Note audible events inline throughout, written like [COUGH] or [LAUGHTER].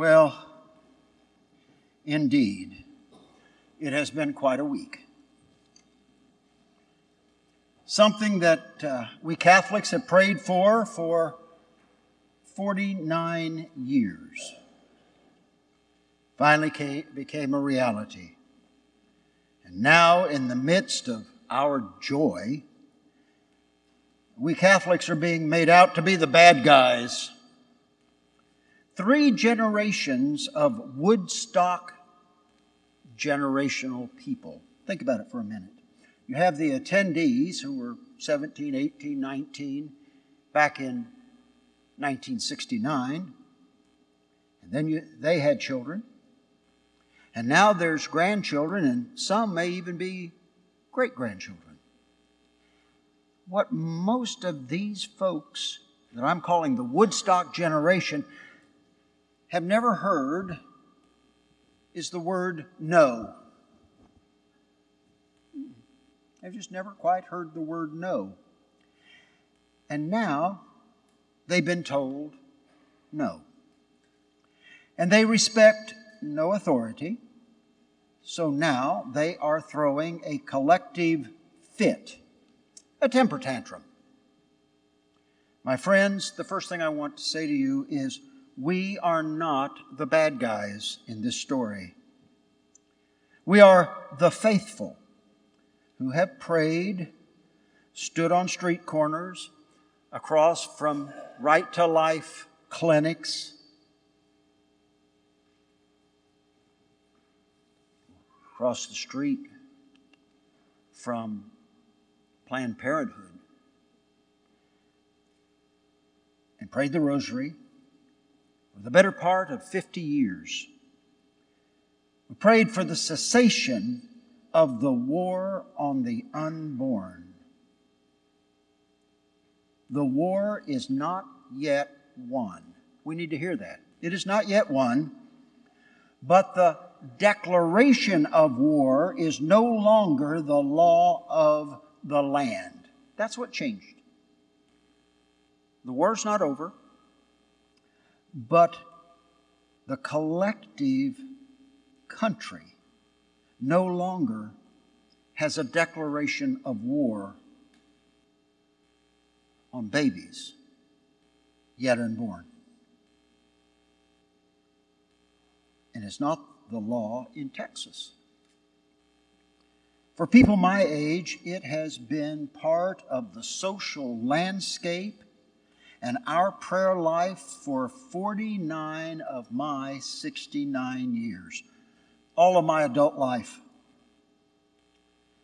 Well, indeed, it has been quite a week. Something that uh, we Catholics have prayed for for 49 years finally came, became a reality. And now, in the midst of our joy, we Catholics are being made out to be the bad guys three generations of Woodstock generational people. Think about it for a minute. You have the attendees who were 17, 18, 19 back in 1969, and then you, they had children. And now there's grandchildren, and some may even be great grandchildren. What most of these folks that I'm calling the Woodstock generation have never heard is the word no. They've just never quite heard the word no. And now they've been told no. And they respect no authority. So now they are throwing a collective fit, a temper tantrum. My friends, the first thing I want to say to you is we are not the bad guys in this story. We are the faithful who have prayed, stood on street corners, across from right to life clinics, across the street from Planned Parenthood, and prayed the rosary the better part of 50 years. We prayed for the cessation of the war on the unborn. The war is not yet won. We need to hear that. It is not yet won, but the declaration of war is no longer the law of the land. That's what changed. The war's not over but the collective country no longer has a declaration of war on babies yet unborn. And it's not the law in Texas. For people my age, it has been part of the social landscape and our prayer life for 49 of my 69 years, all of my adult life.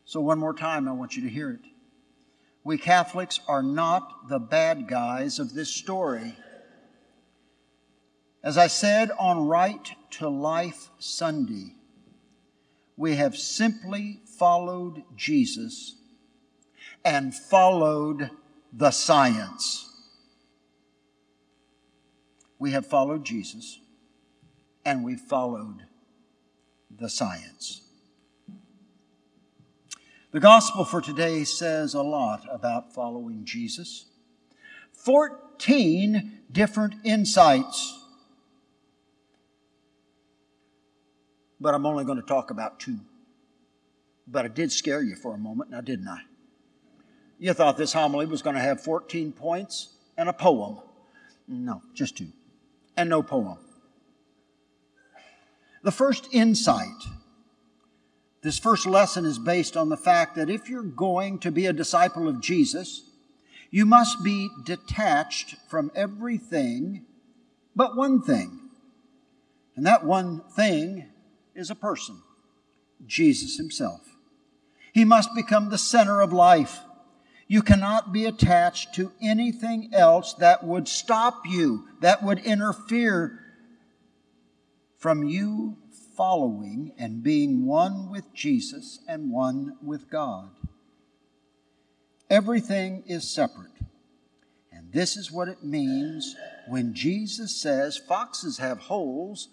So, one more time, I want you to hear it. We Catholics are not the bad guys of this story. As I said on Right to Life Sunday, we have simply followed Jesus and followed the science we have followed Jesus and we've followed the science. The gospel for today says a lot about following Jesus. 14 different insights. But I'm only going to talk about two. But I did scare you for a moment, now didn't I? You thought this homily was going to have 14 points and a poem. No, just two and no poem. The first insight, this first lesson is based on the fact that if you're going to be a disciple of Jesus, you must be detached from everything but one thing. And that one thing is a person, Jesus Himself. He must become the center of life. You cannot be attached to anything else that would stop you, that would interfere from you following and being one with Jesus and one with God. Everything is separate. And this is what it means when Jesus says, Foxes have holes,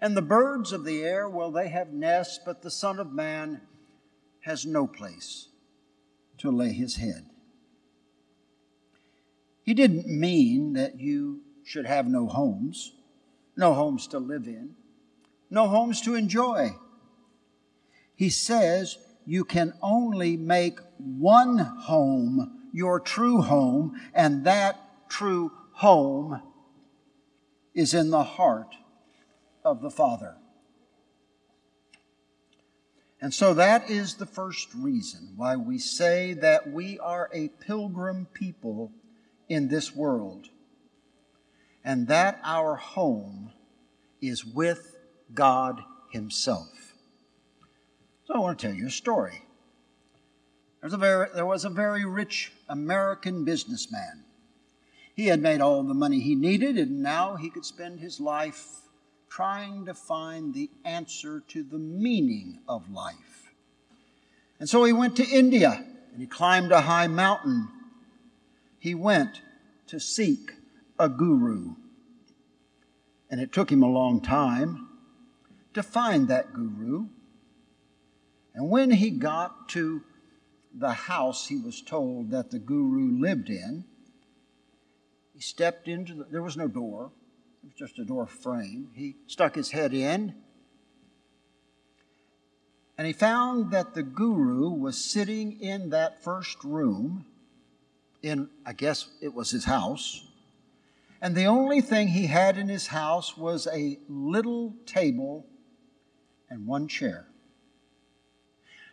and the birds of the air, well, they have nests, but the Son of Man has no place to lay his head. He didn't mean that you should have no homes. no homes to live in, no homes to enjoy. He says you can only make one home your true home, and that true home is in the heart of the Father. And so that is the first reason why we say that we are a pilgrim people in this world, and that our home is with God Himself. So I want to tell you a story. A very, there was a very rich American businessman. He had made all the money he needed, and now he could spend his life trying to find the answer to the meaning of life. And so he went to India and he climbed a high mountain. He went to seek a guru. And it took him a long time to find that guru. And when he got to the house he was told that the guru lived in. He stepped into the, there was no door, it was just a door frame. He stuck his head in, and he found that the guru was sitting in that first room, in, I guess it was his house. And the only thing he had in his house was a little table and one chair.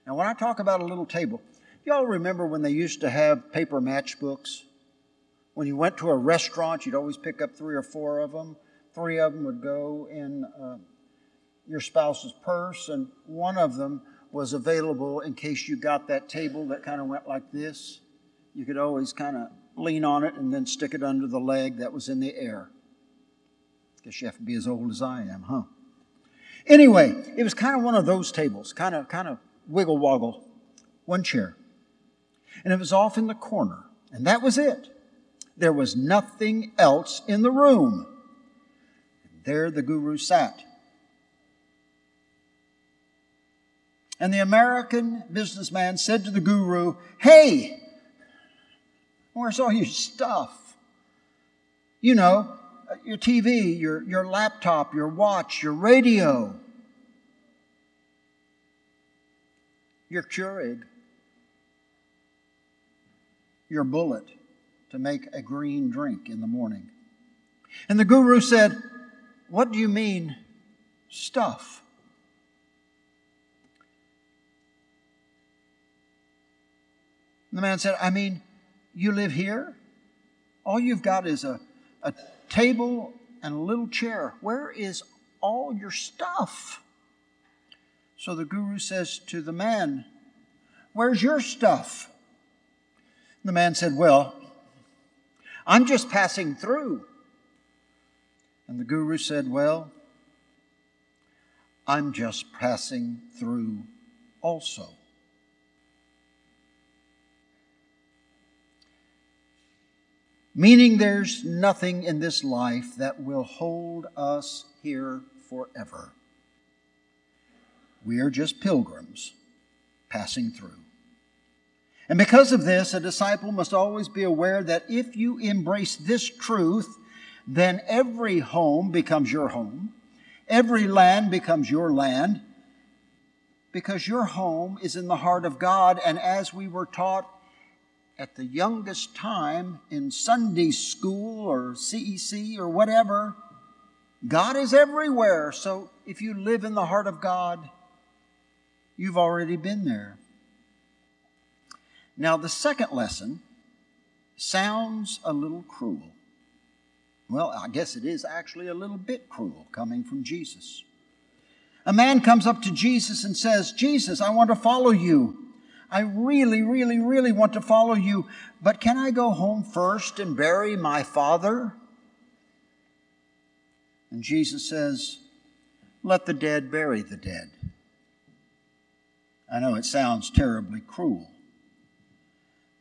Now, when I talk about a little table, Y'all remember when they used to have paper matchbooks? When you went to a restaurant, you'd always pick up three or four of them. Three of them would go in uh, your spouse's purse, and one of them was available in case you got that table that kind of went like this. You could always kind of lean on it and then stick it under the leg that was in the air. Guess you have to be as old as I am, huh? Anyway, it was kind of one of those tables, kind of, kind of wiggle woggle, one chair and it was off in the corner. And that was it. There was nothing else in the room. And there the guru sat. And the American businessman said to the guru, Hey, where's all your stuff? You know, your TV, your, your laptop, your watch, your radio, your Keurig your bullet to make a green drink in the morning. And the guru said, What do you mean, stuff? The man said, I mean, you live here? All you've got is a, a table and a little chair. Where is all your stuff? So the guru says to the man, Where's your stuff? The man said, Well, I'm just passing through. And the guru said, Well, I'm just passing through also. Meaning there's nothing in this life that will hold us here forever. We are just pilgrims passing through. And because of this, a disciple must always be aware that if you embrace this truth, then every home becomes your home, every land becomes your land, because your home is in the heart of God. And as we were taught at the youngest time in Sunday school or CEC or whatever, God is everywhere. So if you live in the heart of God, you've already been there. Now, the second lesson sounds a little cruel. Well, I guess it is actually a little bit cruel coming from Jesus. A man comes up to Jesus and says, Jesus, I want to follow you. I really, really, really want to follow you, but can I go home first and bury my father? And Jesus says, Let the dead bury the dead. I know it sounds terribly cruel.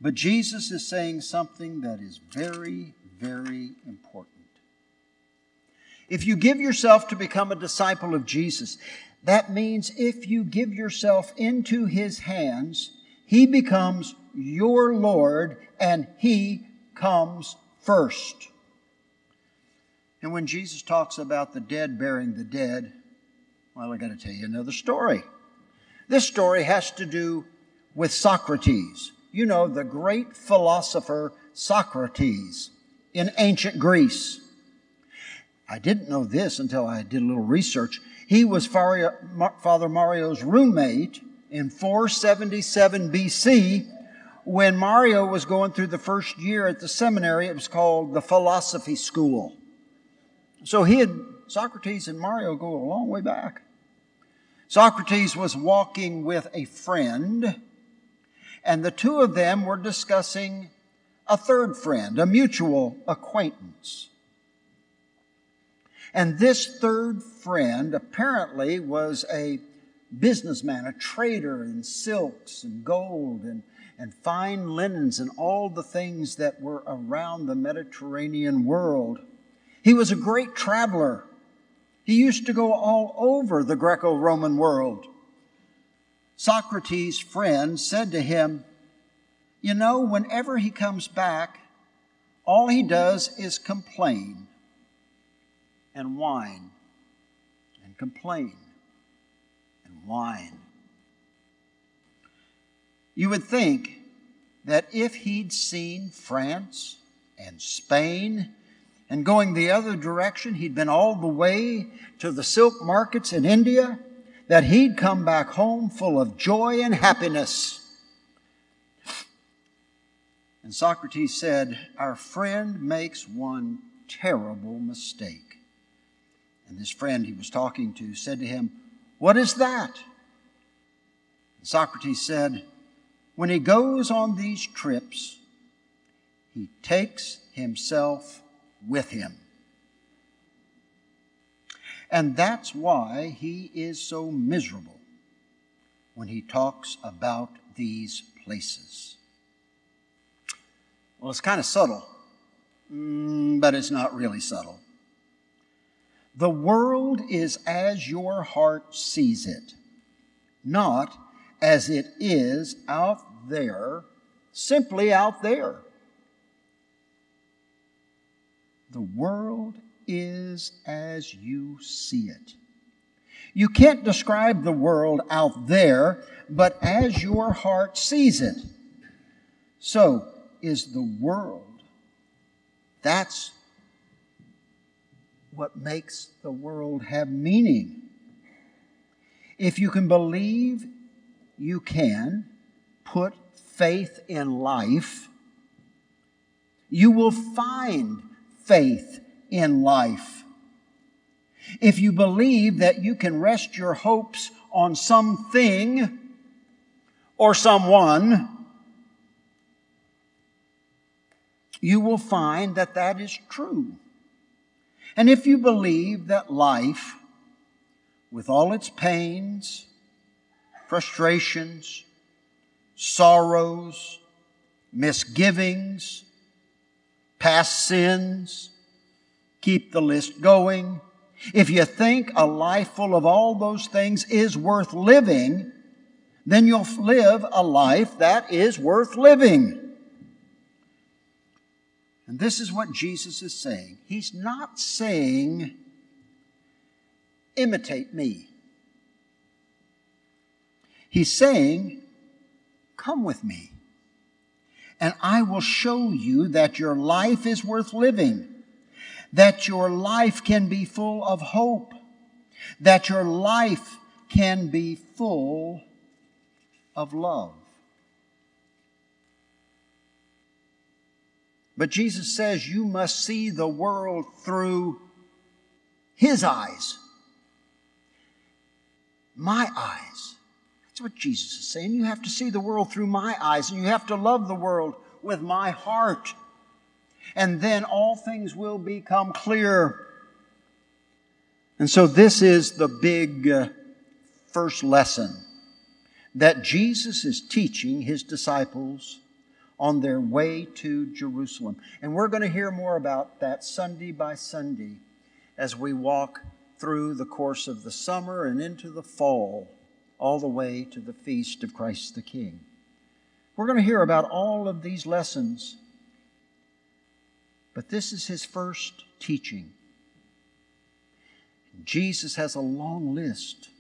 But Jesus is saying something that is very, very important. If you give yourself to become a disciple of Jesus, that means if you give yourself into his hands, he becomes your Lord and he comes first. And when Jesus talks about the dead burying the dead, well, I got to tell you another story. This story has to do with Socrates. You know, the great philosopher Socrates in ancient Greece. I didn't know this until I did a little research. He was Father Mario's roommate in 477 BC when Mario was going through the first year at the seminary. It was called the Philosophy School. So he had Socrates and Mario go a long way back. Socrates was walking with a friend, and the two of them were discussing a third friend, a mutual acquaintance. And this third friend apparently was a businessman, a trader in silks and gold and, and fine linens and all the things that were around the Mediterranean world. He was a great traveler. He used to go all over the Greco Roman world. Socrates' friend said to him, You know, whenever he comes back, all he does is complain and whine and complain and whine. You would think that if he'd seen France and Spain and going the other direction, he'd been all the way to the silk markets in India, that he'd come back home full of joy and happiness. And Socrates said, Our friend makes one terrible mistake. And this friend he was talking to said to him, What is that? Socrates said, When he goes on these trips, he takes himself with him. And that's why he is so miserable when he talks about these places. Well, it's kind of subtle, mm, but it's not really subtle. The world is as your heart sees it, not as it is out there, simply out there. The world is as you see it. You can't describe the world out there, but as your heart sees it. So is the world. That's what makes the world have meaning. If you can believe, you can put faith in life, you will find faith in life. If you believe that you can rest your hopes on something or someone, you will find that that is true. And if you believe that life, with all its pains, frustrations, sorrows, misgivings, past sins. Keep the list going. If you think a life full of all those things is worth living, then you'll live a life that is worth living. And this is what Jesus is saying. He's not saying, imitate me. He's saying, come with me and I will show you that your life is worth living, that your life can be full of hope, that your life can be full of love. But Jesus says you must see the world through His eyes, my eyes. That's what Jesus is saying. You have to see the world through my eyes, and you have to love the world with my heart. And then all things will become clear. And so, this is the big uh, first lesson that Jesus is teaching his disciples on their way to Jerusalem. And we're going to hear more about that Sunday by Sunday as we walk through the course of the summer and into the fall all the way to the feast of Christ the King. We're going to hear about all of these lessons, but this is his first teaching. Jesus has a long list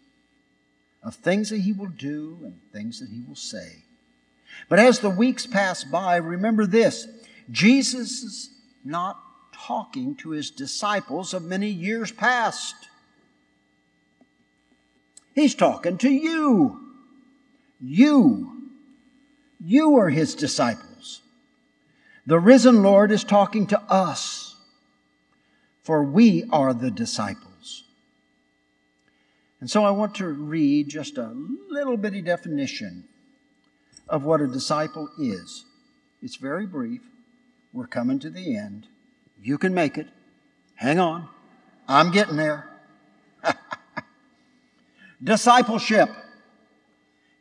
of things that he will do and things that he will say. But as the weeks pass by, remember this Jesus is not talking to his disciples of many years past. He's talking to you. You. You are his disciples. The risen Lord is talking to us, for we are the disciples. And so I want to read just a little bitty definition of what a disciple is. It's very brief. We're coming to the end. You can make it. Hang on. I'm getting there. [LAUGHS] Discipleship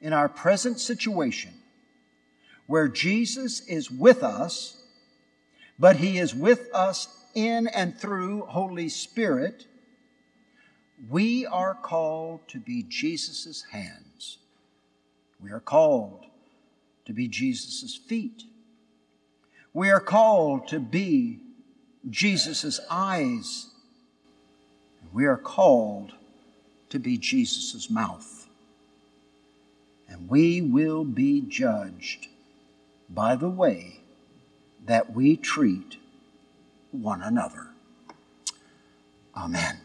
in our present situation, where Jesus is with us, but he is with us in and through Holy Spirit, we are called to be Jesus' hands. We are called to be Jesus' feet. We are called to be Jesus' eyes. We are called to be Jesus' mouth. And we will be judged by the way that we treat one another. Amen.